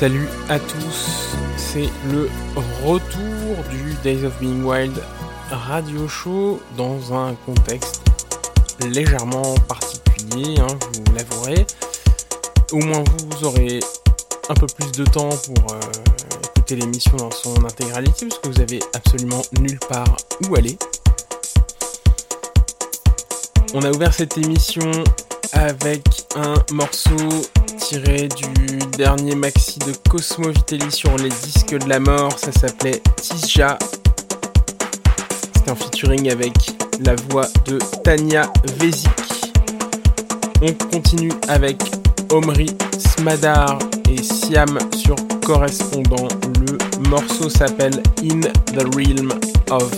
Salut à tous, c'est le retour du Days of Being Wild radio show dans un contexte légèrement particulier, hein, vous l'avouerez. Au moins vous aurez un peu plus de temps pour euh, écouter l'émission dans son intégralité parce que vous avez absolument nulle part où aller. On a ouvert cette émission avec un morceau tiré du dernier maxi de Cosmo Vitelli sur les disques de la mort, ça s'appelait Tisha. C'est un featuring avec la voix de Tania Vezik. On continue avec Omri Smadar et Siam sur correspondant. Le morceau s'appelle In the Realm of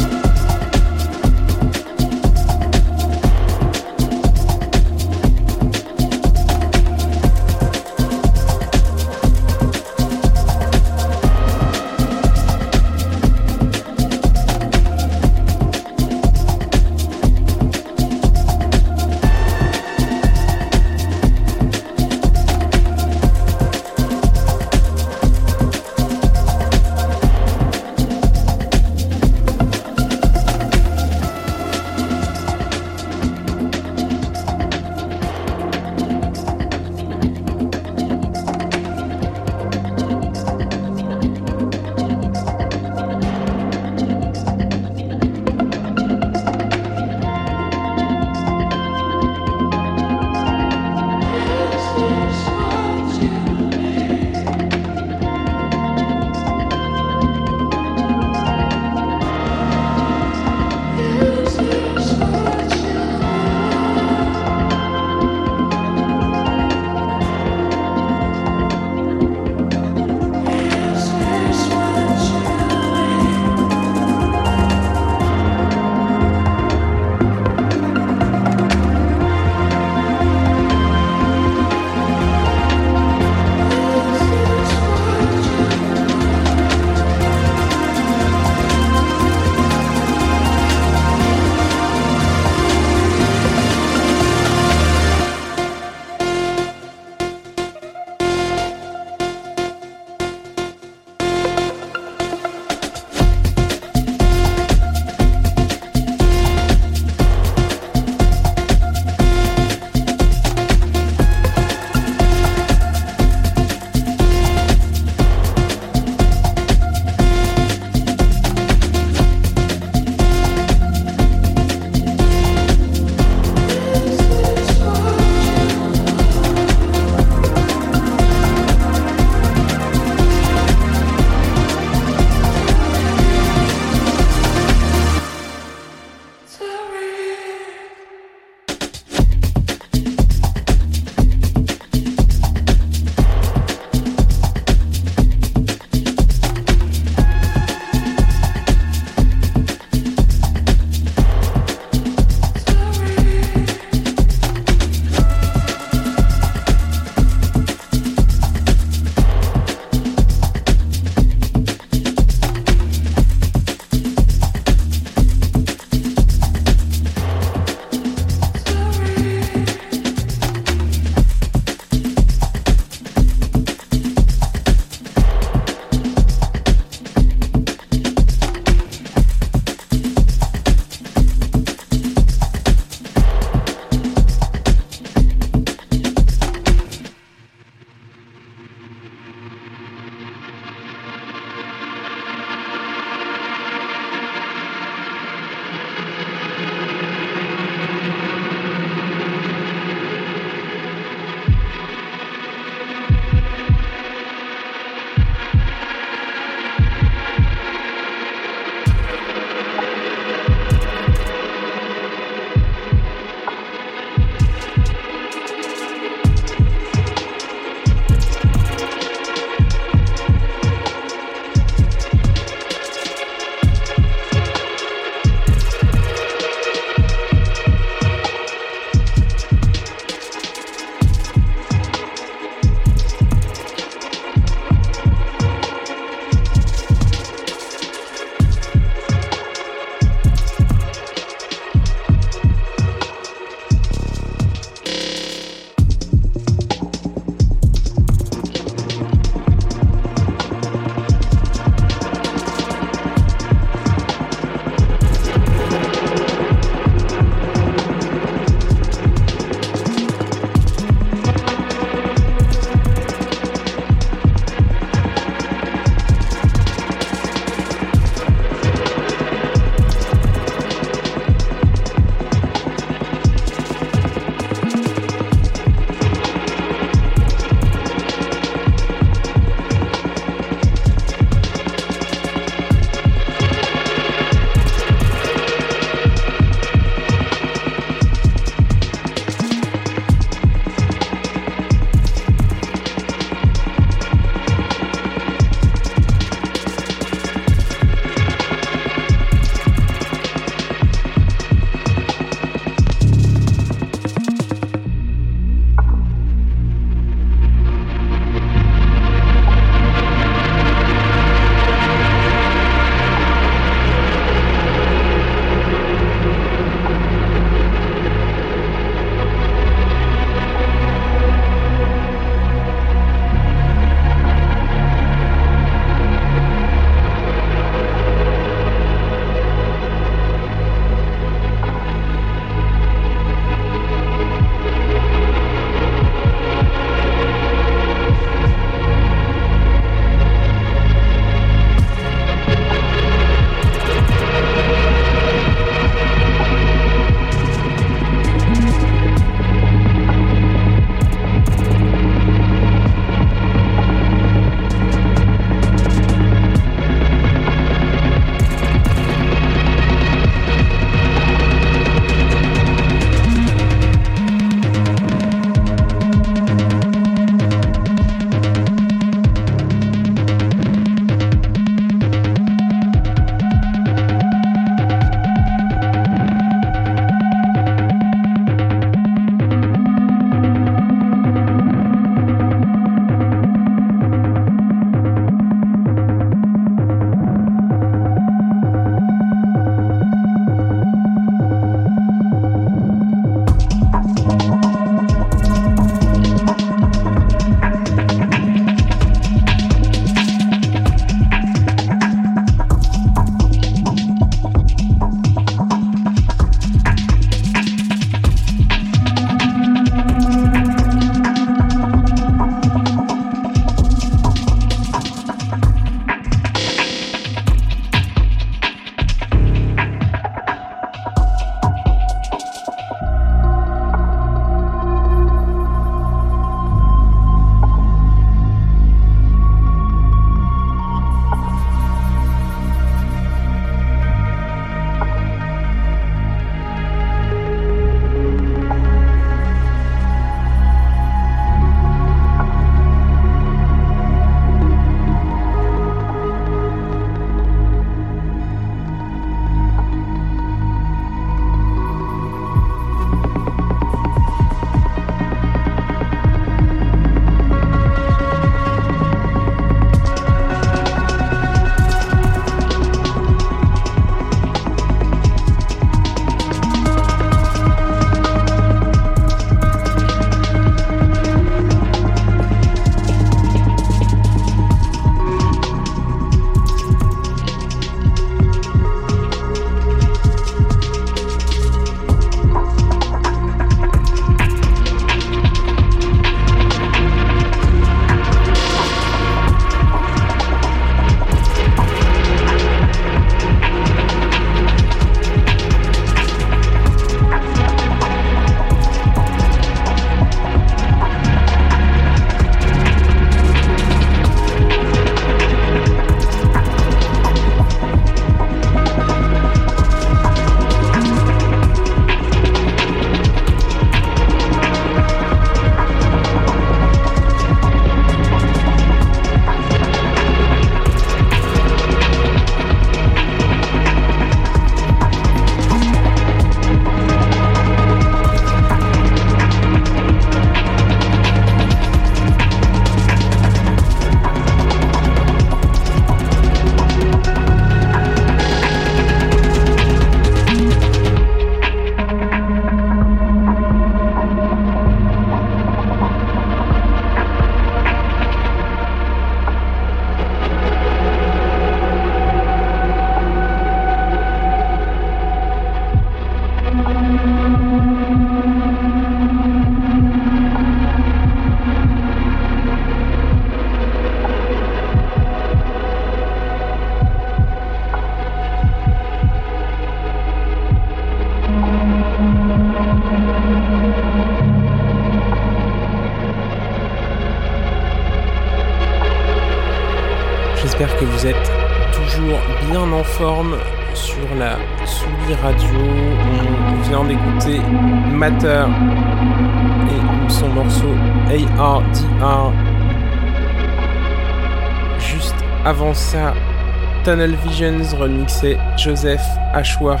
remixé Joseph Ashworth.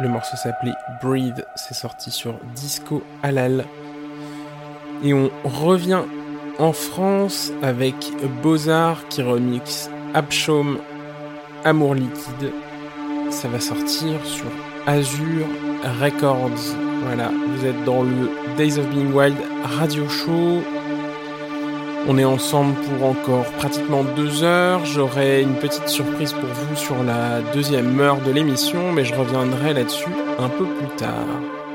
Le morceau s'appelait Breathe, c'est sorti sur Disco Halal. Et on revient en France avec Beaux-Arts qui remix Abchaume Amour liquide. Ça va sortir sur Azure Records. Voilà, vous êtes dans le Days of Being Wild radio show. On est ensemble pour encore pratiquement deux heures. J'aurai une petite surprise pour vous sur la deuxième heure de l'émission, mais je reviendrai là-dessus un peu plus tard.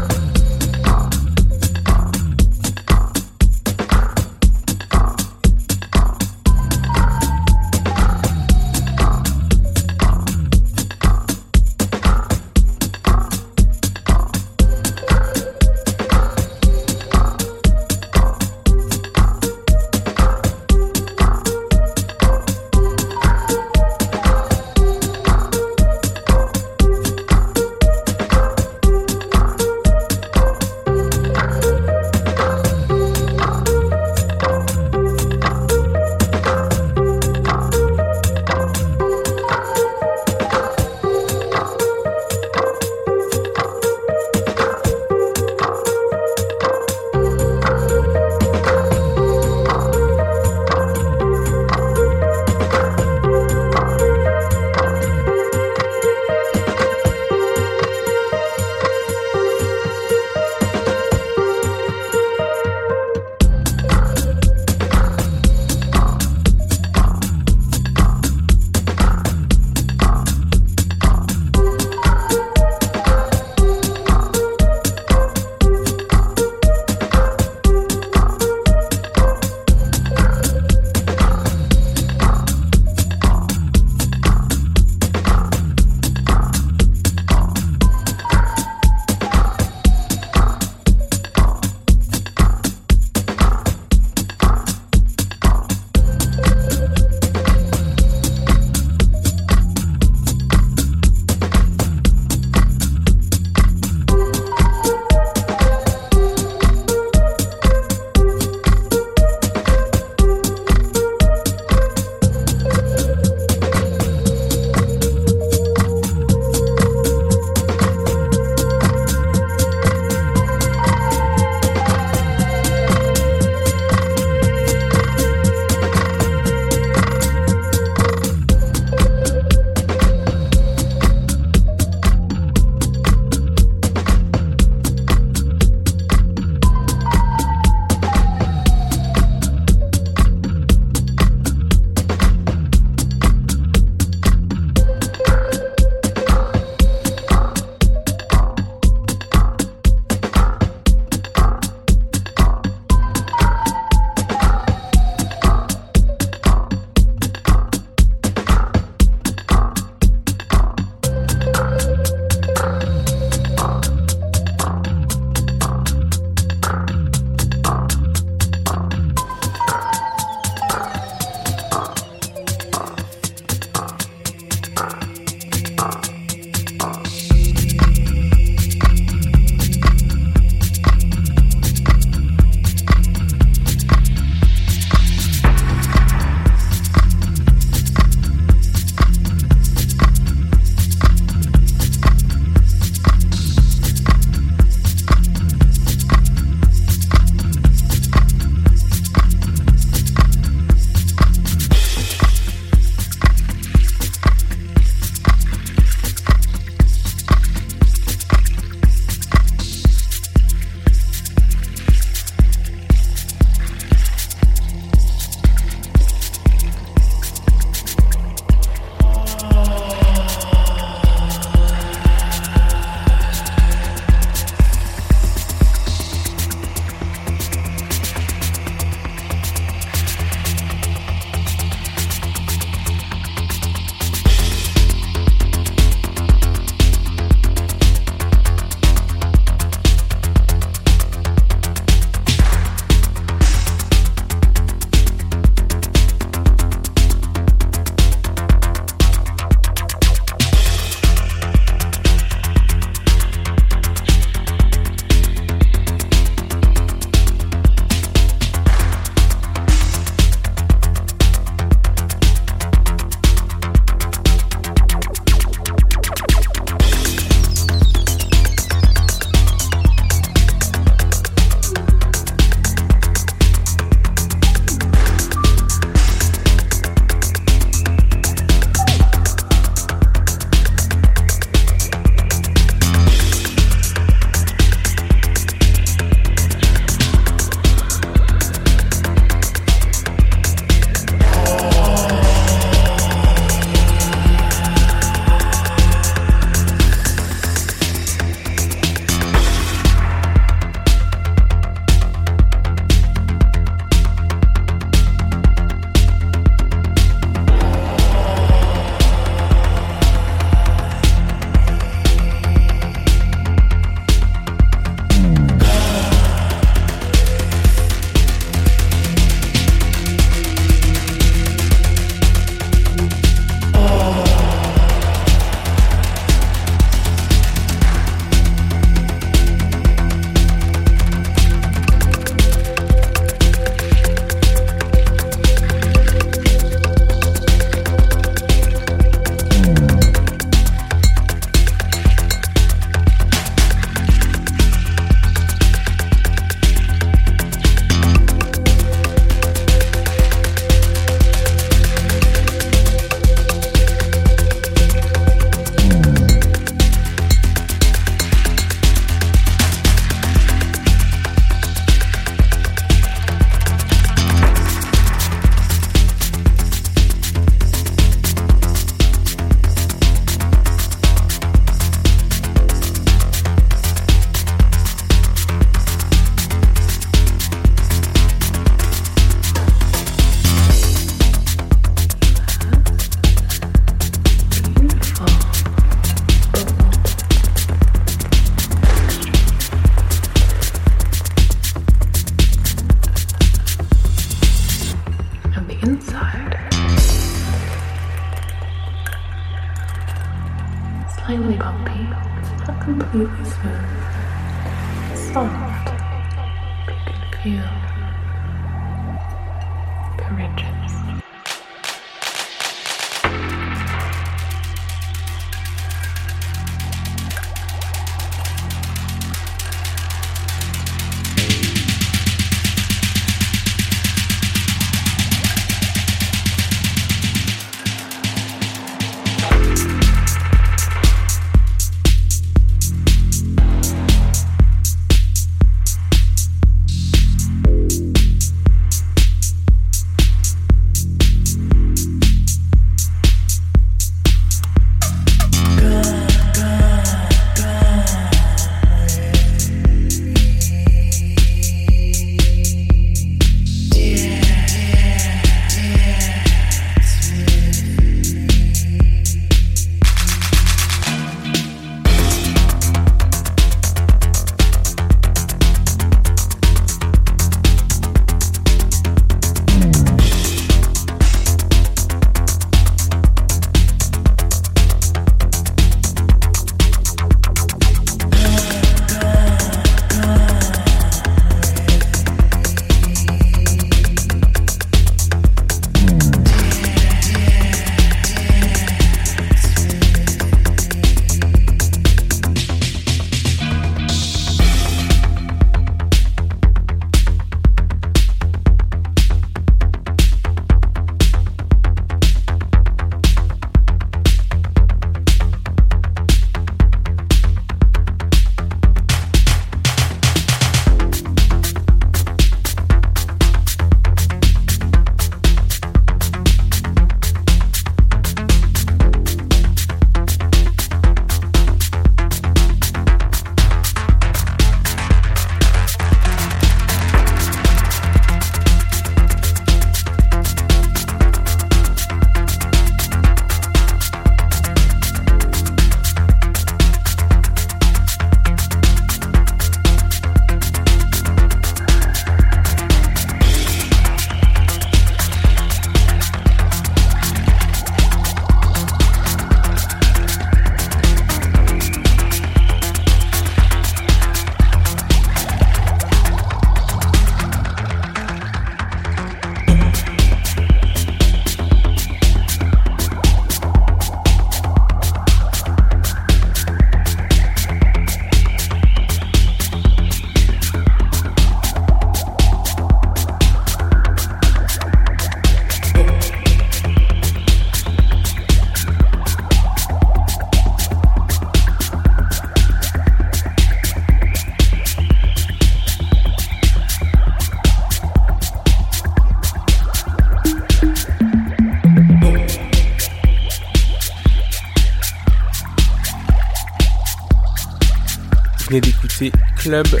Club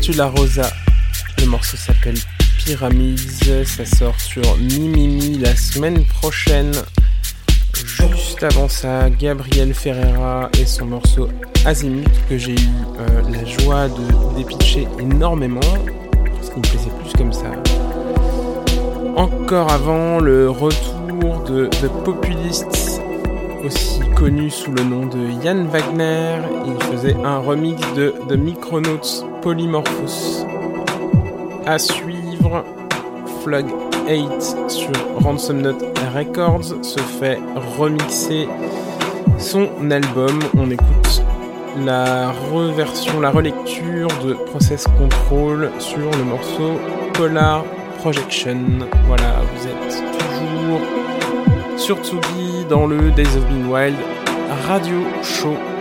Tula Rosa. Le morceau s'appelle Pyramids. Ça sort sur Mimimi la semaine prochaine. Juste avant ça, Gabriel Ferreira et son morceau Azimut que j'ai eu euh, la joie de dépitcher énormément parce qu'il me plaisait plus comme ça. Encore avant le retour de The Populists aussi connu sous le nom de Jan Wagner. Il faisait un remix de The Micronauts Polymorphos. À suivre, Flug 8 sur Ransom Note Records se fait remixer son album. On écoute la reversion, la relecture de Process Control sur le morceau Polar Projection. Voilà, sur Tsugi dans le Days of Being Wild Radio Show.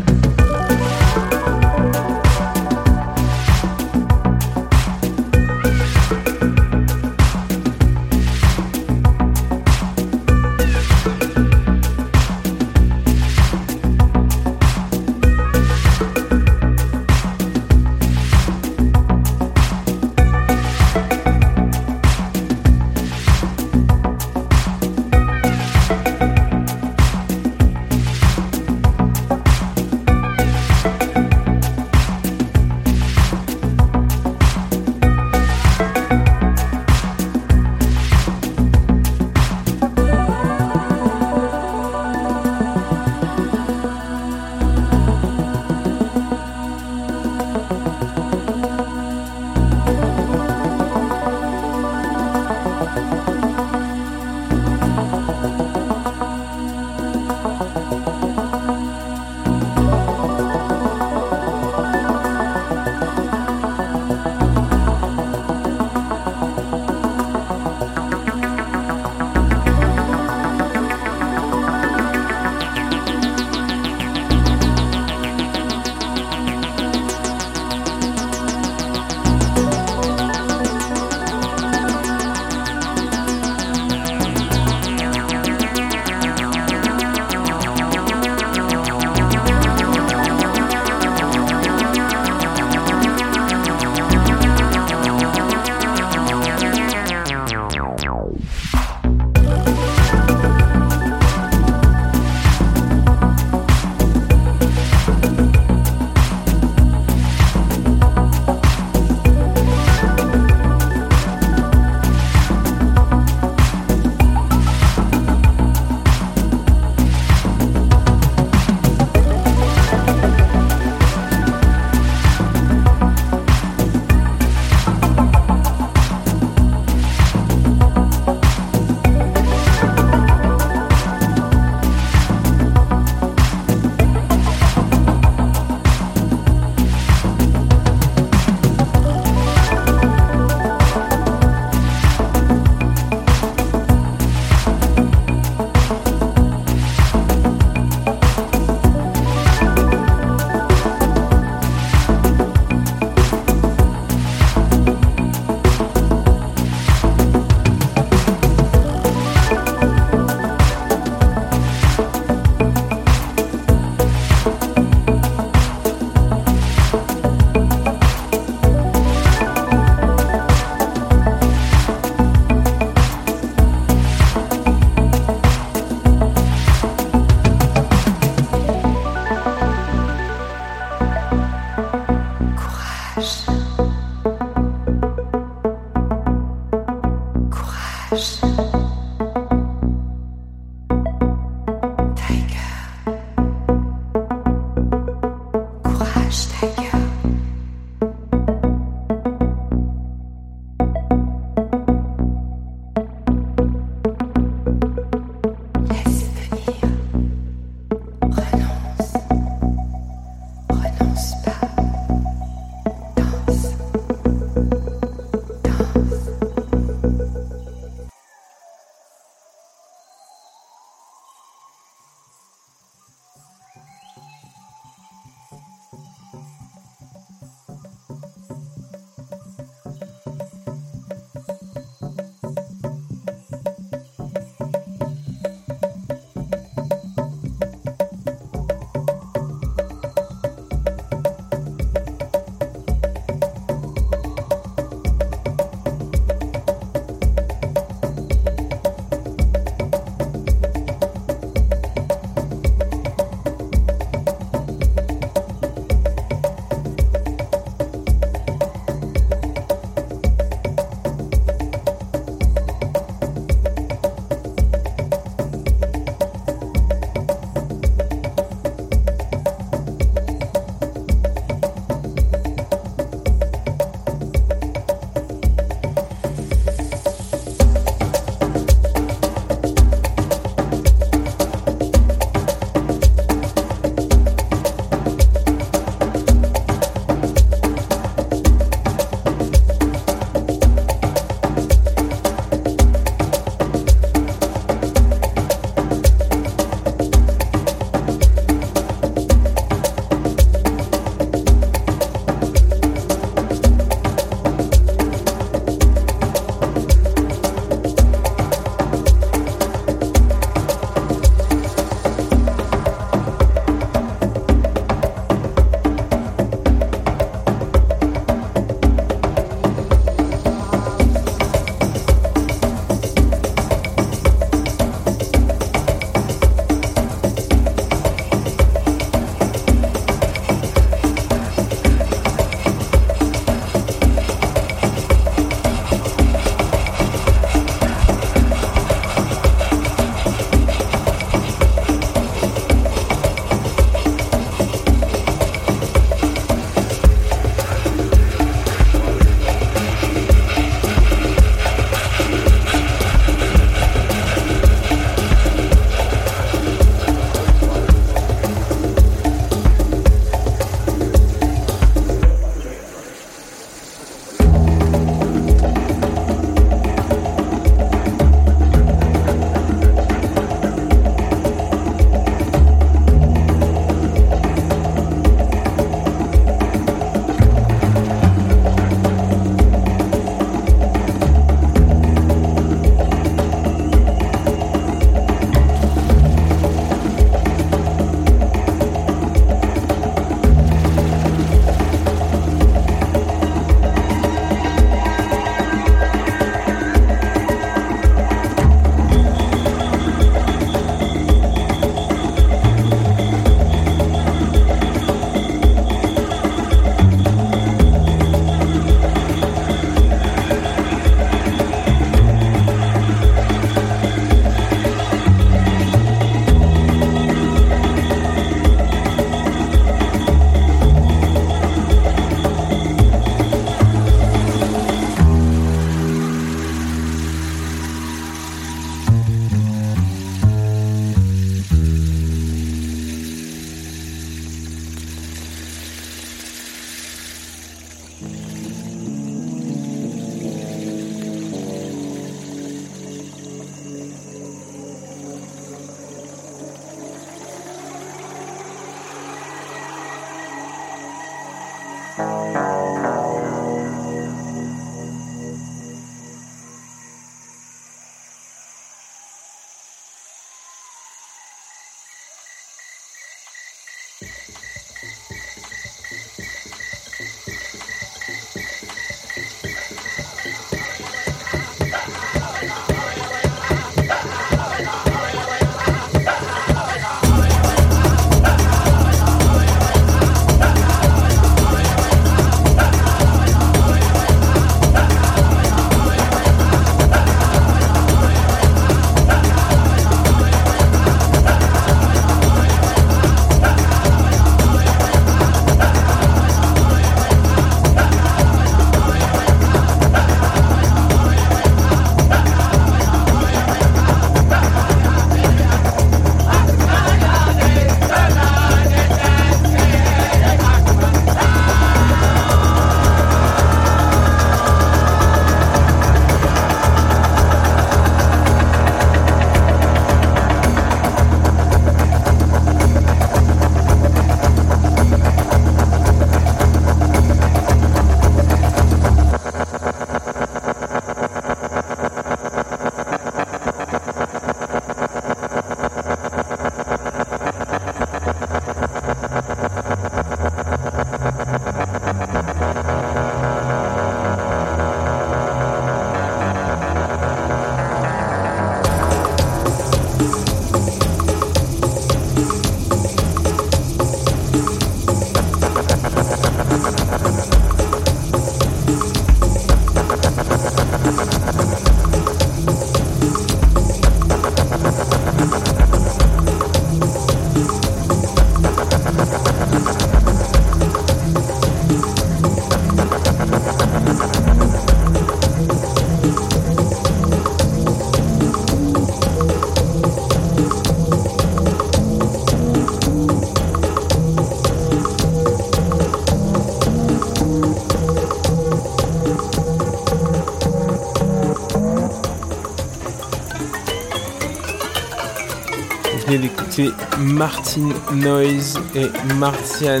D'écouter Martin Noise et Martian.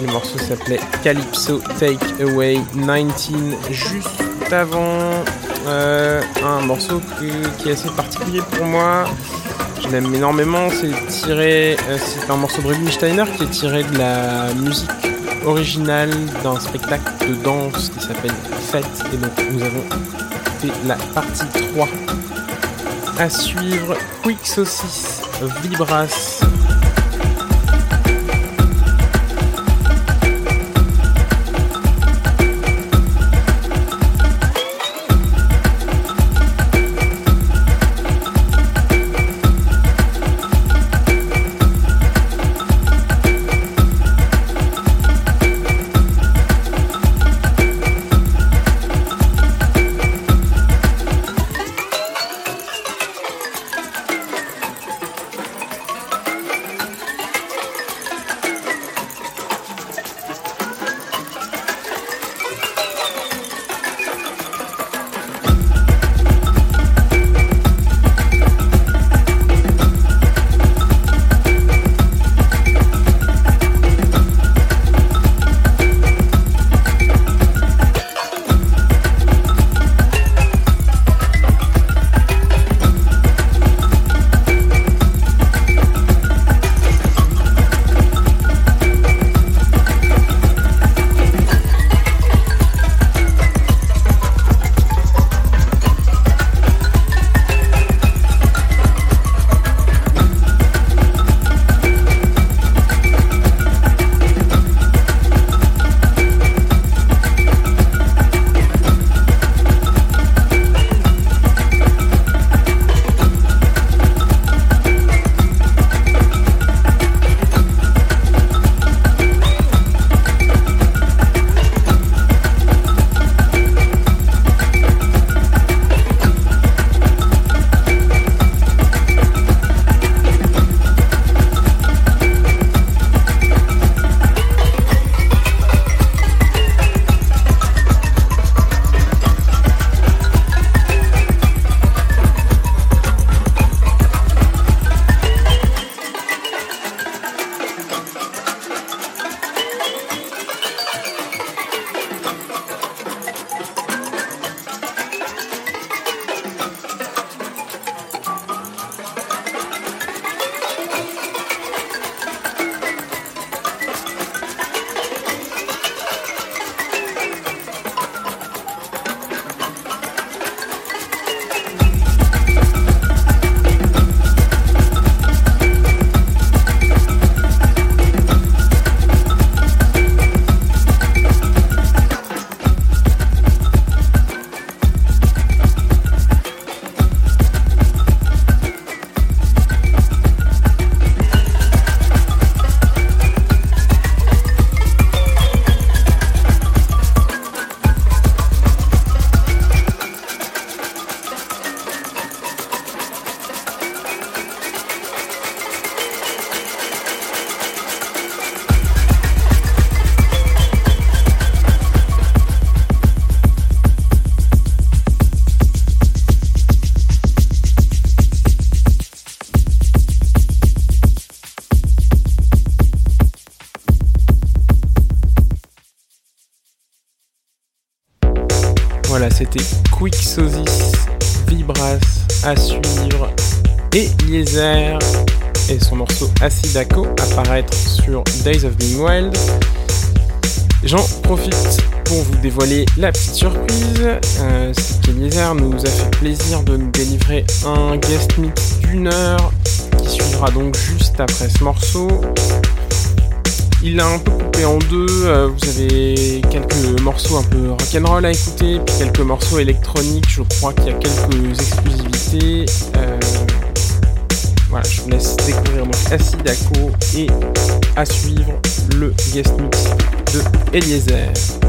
Le morceau s'appelait Calypso Take Away 19. Juste avant, euh, un morceau qui est assez particulier pour moi. Je l'aime énormément. C'est tiré, euh, c'est un morceau de Rubinsteiner qui est tiré de la musique originale d'un spectacle de danse qui s'appelle Fête. Et donc nous avons fait la partie 3 à suivre Quick Saucisse Vibras Days of Being Wild. J'en profite pour vous dévoiler la petite surprise. Euh, qu'Eliezer nous a fait plaisir de nous délivrer un guest mix d'une heure qui suivra donc juste après ce morceau. Il l'a un peu coupé en deux. Euh, vous avez quelques morceaux un peu rock'n'roll à écouter, puis quelques morceaux électroniques. Je crois qu'il y a quelques exclusivités. Euh, voilà, je vous laisse découvrir donc Acidaco et à suivre le guest mix de Eliezer.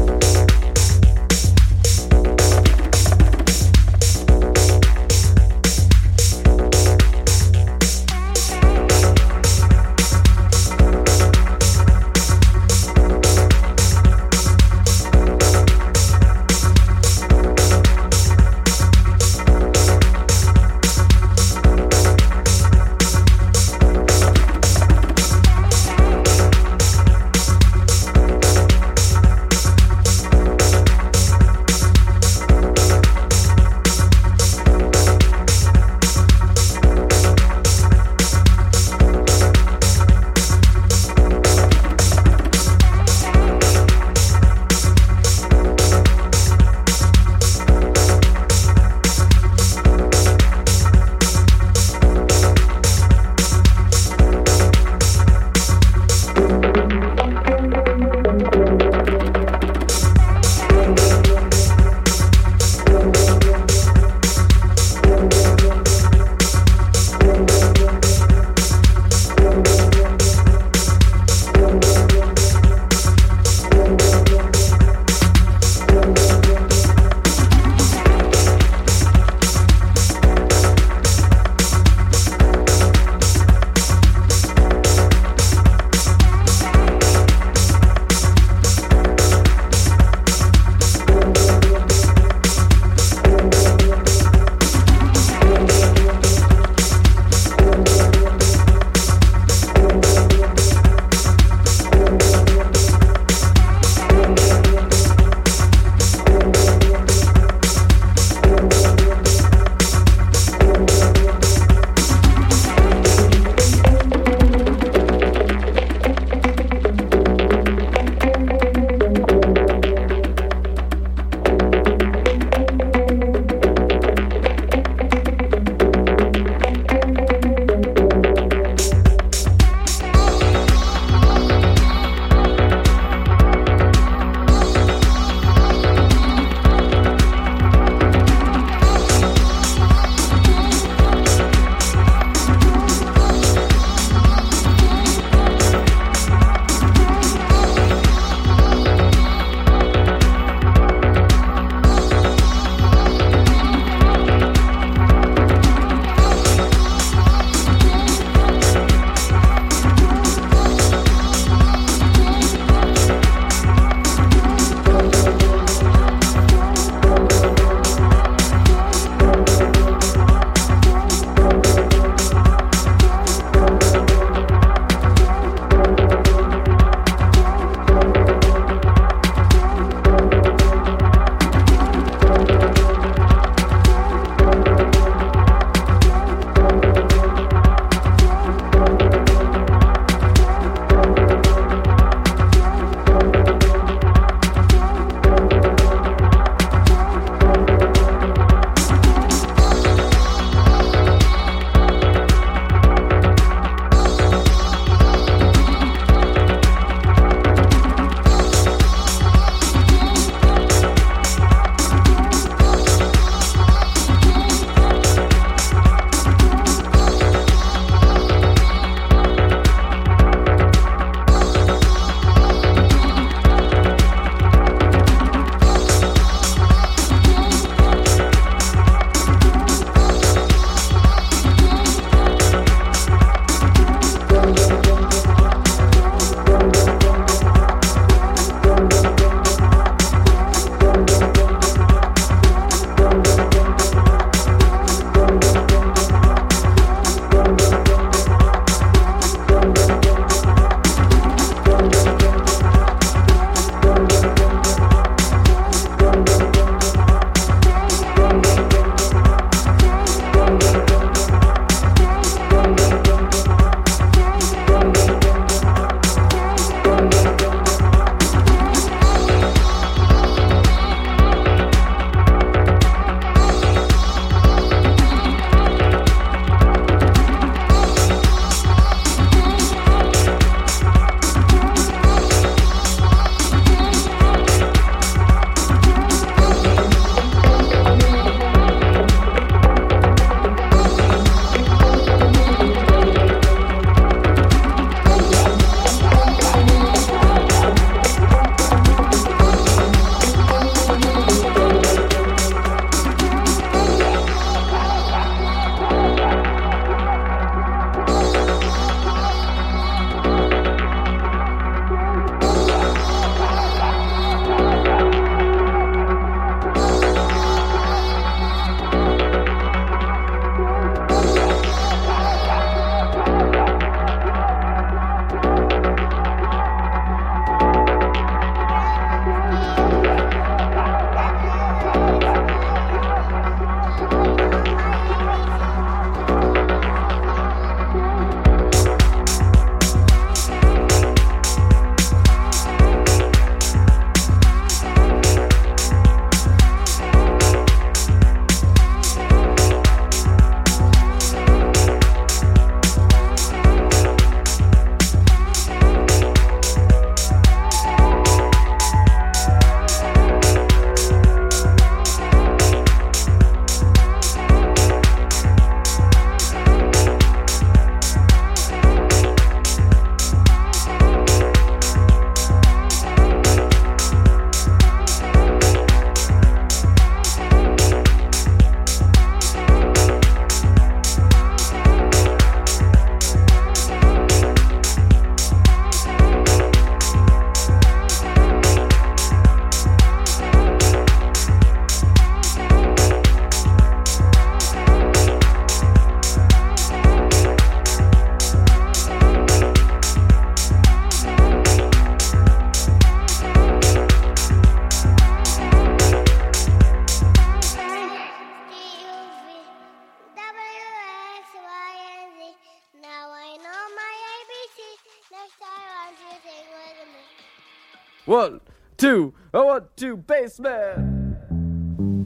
One, two, one, two, bassman.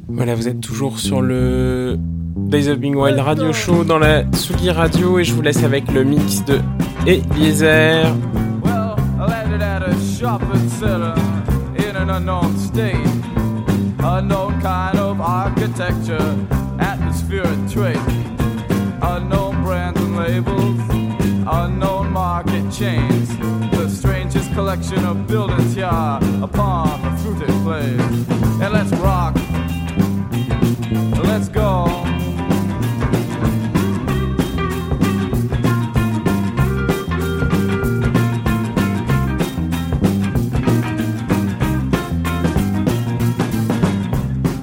Voilà, vous êtes toujours sur le Days of Being Wild Radio Show dans la Tsugi Radio et je vous laisse avec le mix de Eliezer. Well, I landed at a shopping center in an unknown state. Unknown kind of architecture, atmosphere and trait. Unknown brands and labels, unknown market chains. Collection of buildings here a upon a fruited plain. And let's rock. Let's go.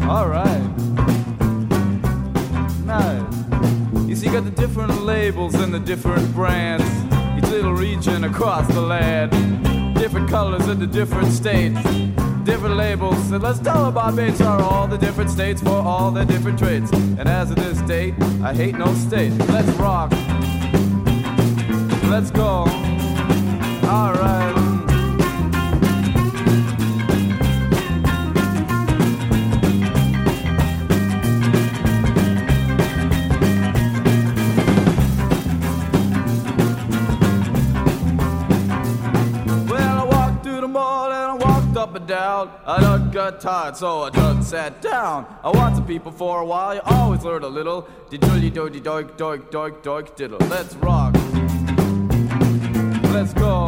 All right. Nice. You see, got the different labels and the different brands. Each little region across the land. Different colors in the different states. Different labels. And let's tell them our mates are all the different states for all the different traits. And as of this date, I hate no state. Let's rock. Let's go. All down. I done got tired, so I done sat down. I watched the people for a while, you always learn a little. Diddly doody doik doik doik doik diddle. Let's rock. Let's. Go,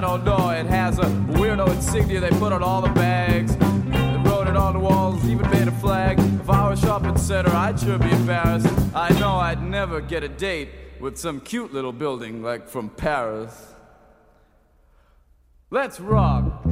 I don't know. It has a weirdo insignia they put on all the bags. They wrote it on the walls, even made a flag. If I was shopping center, I'd sure be embarrassed. I know I'd never get a date with some cute little building like from Paris. Let's rock.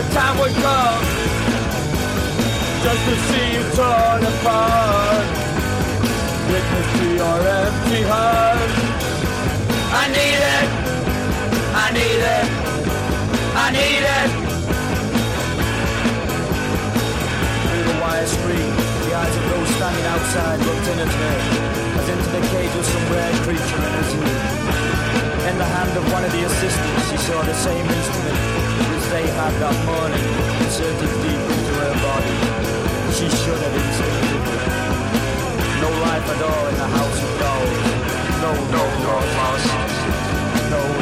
The time would come. Just to see you torn apart. Witness to your empty heart. I need it. I need it. I need it. Through the wire screen, the eyes of those standing outside looked in at her, as into the cage of some rare creature in her zoo. In the hand of one of the assistants, she saw the same instrument had that morning, inserted deep into her body. She shuddered instinctively. No life at all in the house of dolls. No, no. No, no, no,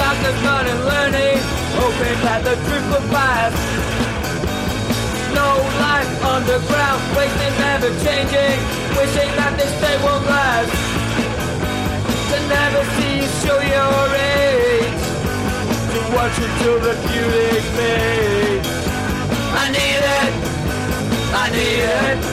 darkness, learning, learning, hoping that the truth will pass. No life underground, wasting, never changing, wishing that this day won't last. To never see you show your age, to watch you till the beauty fades. I need it, I need it,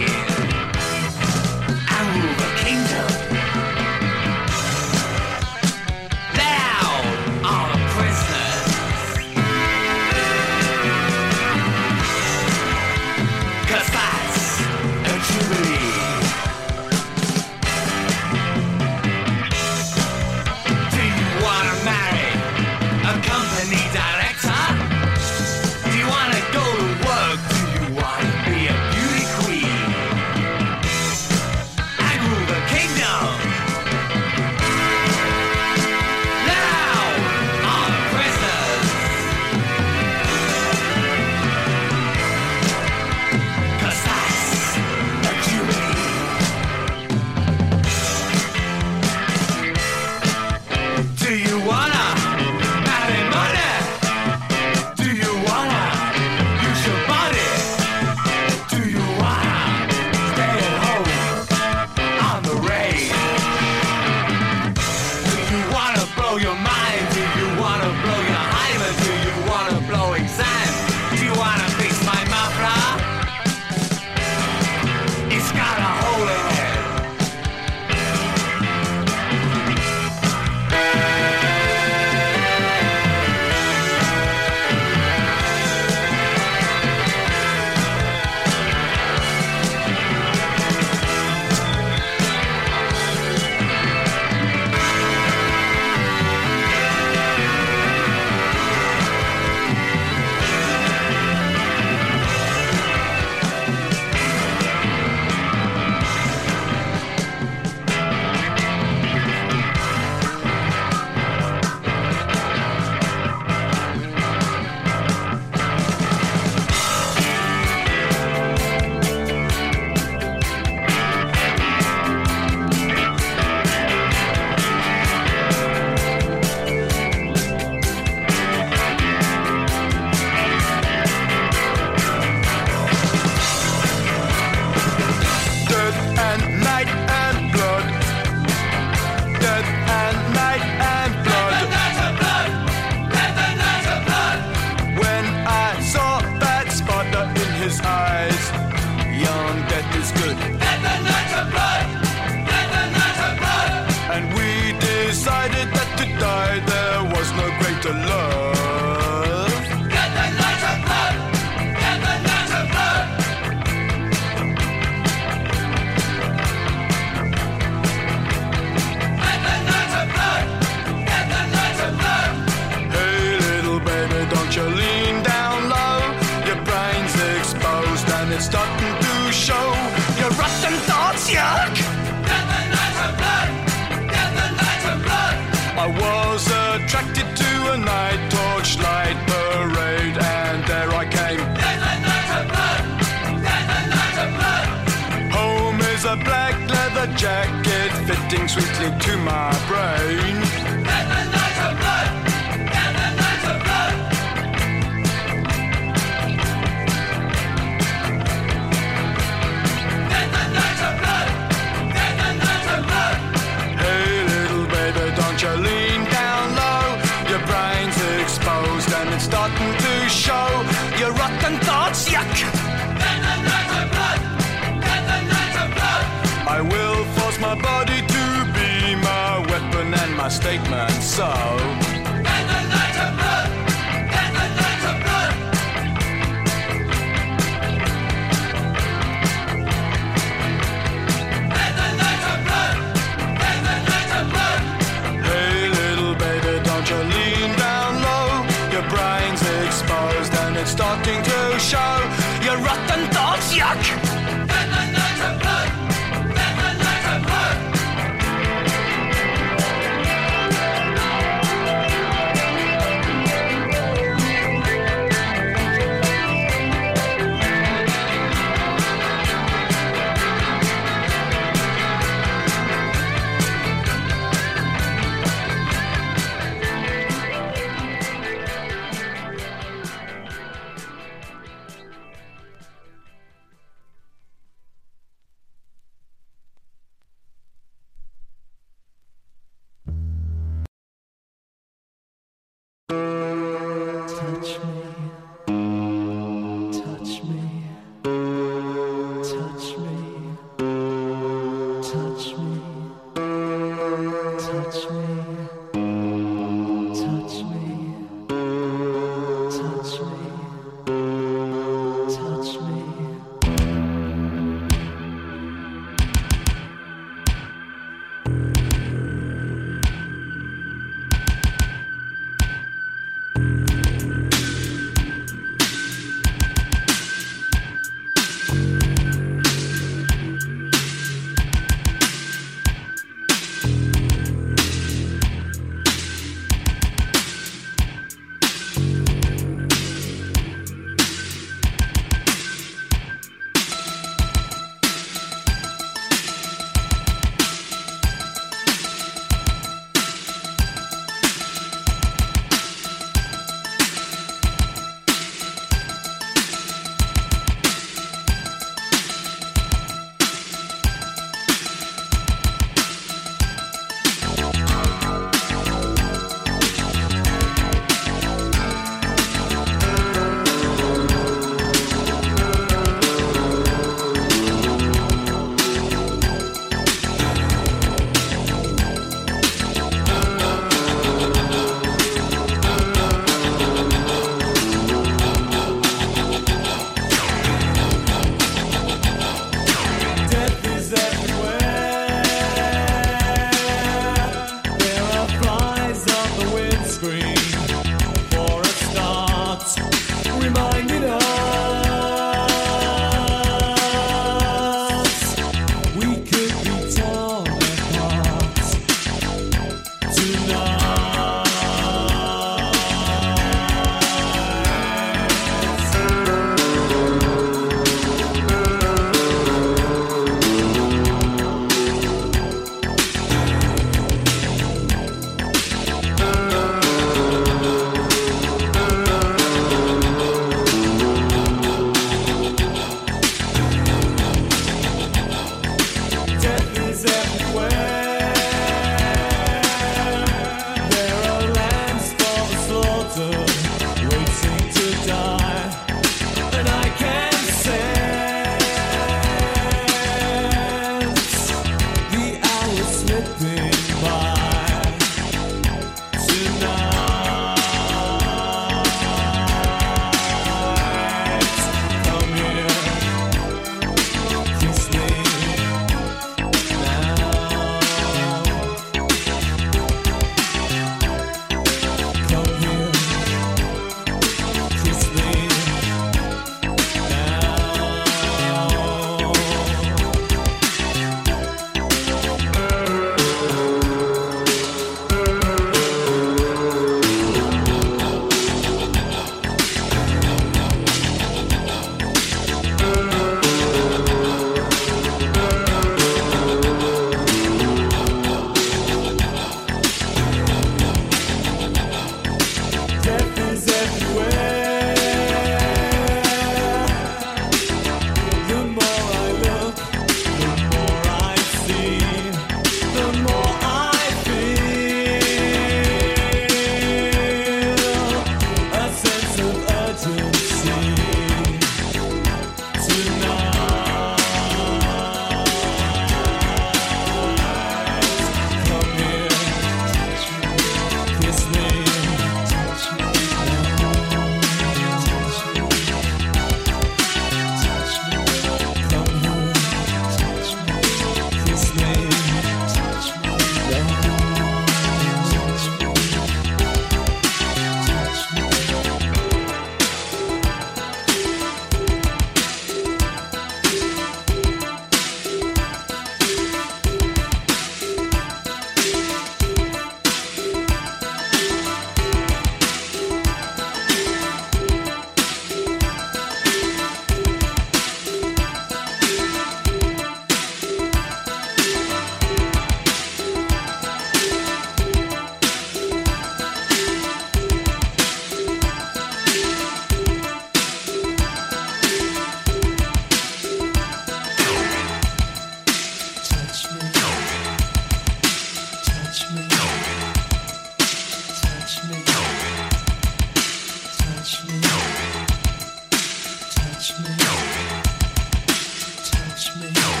touch me.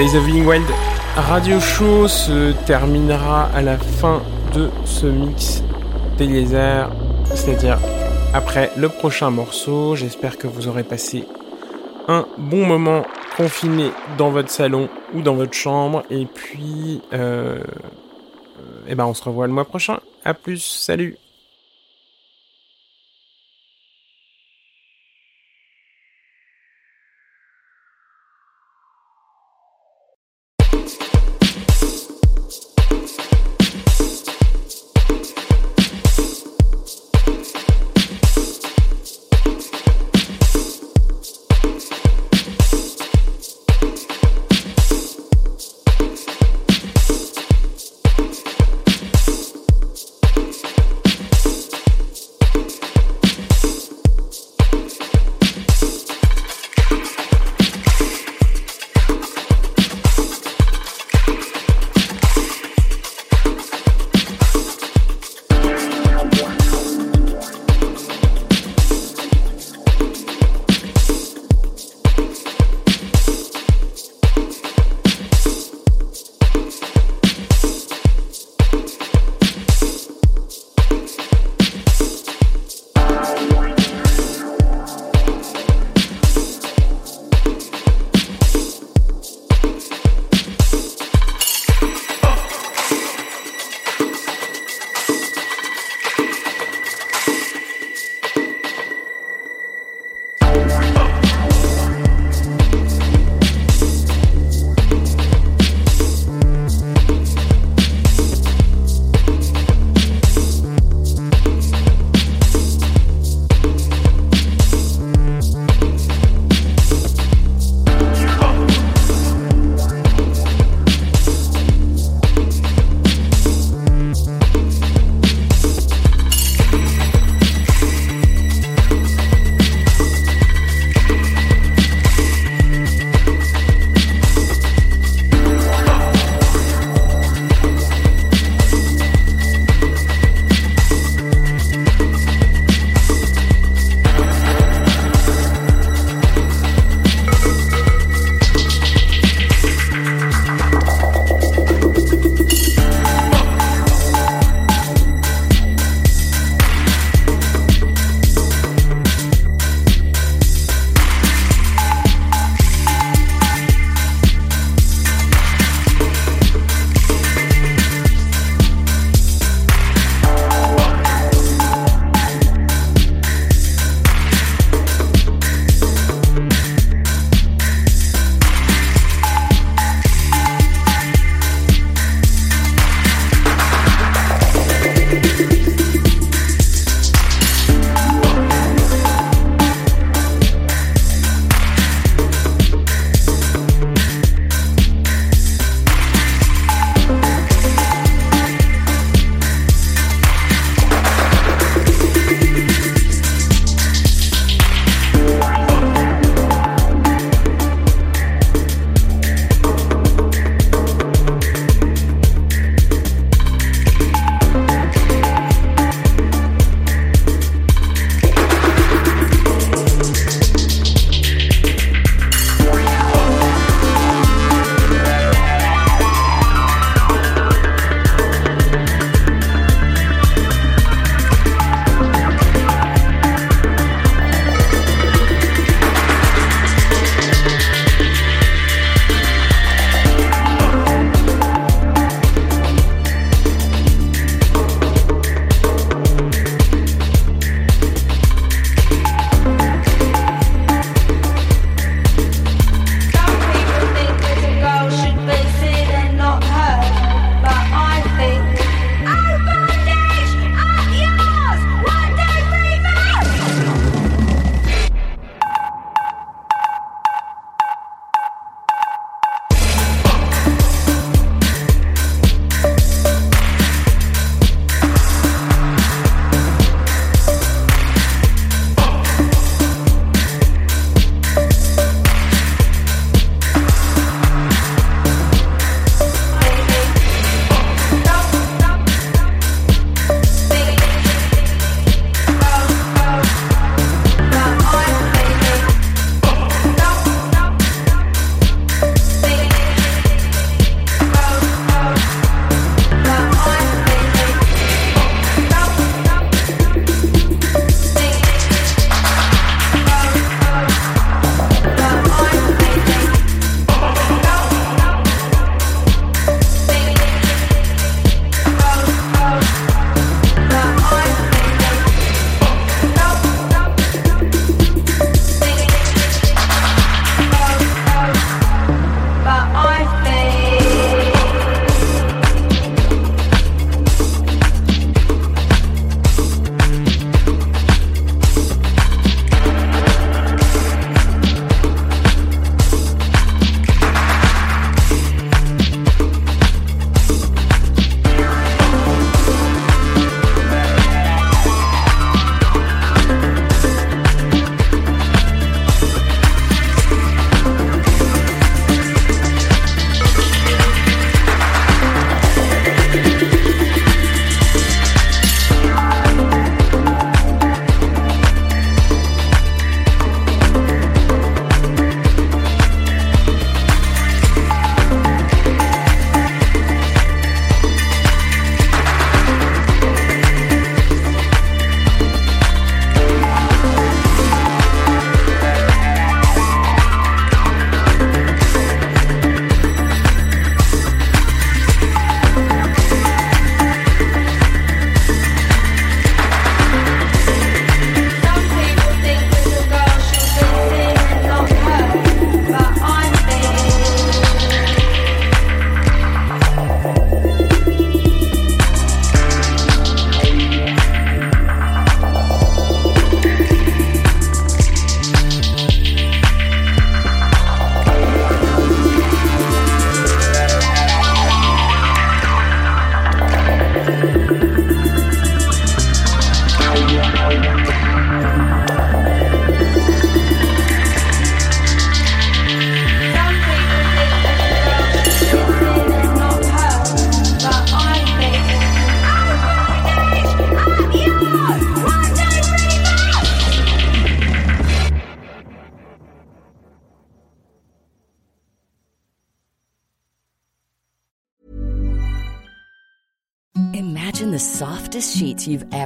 Days of Wild Radio Show se terminera à la fin de ce mix des lézards, c'est-à-dire après le prochain morceau. J'espère que vous aurez passé un bon moment confiné dans votre salon ou dans votre chambre. Et puis, euh, euh, eh ben on se revoit le mois prochain. À plus, salut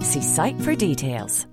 See site for details.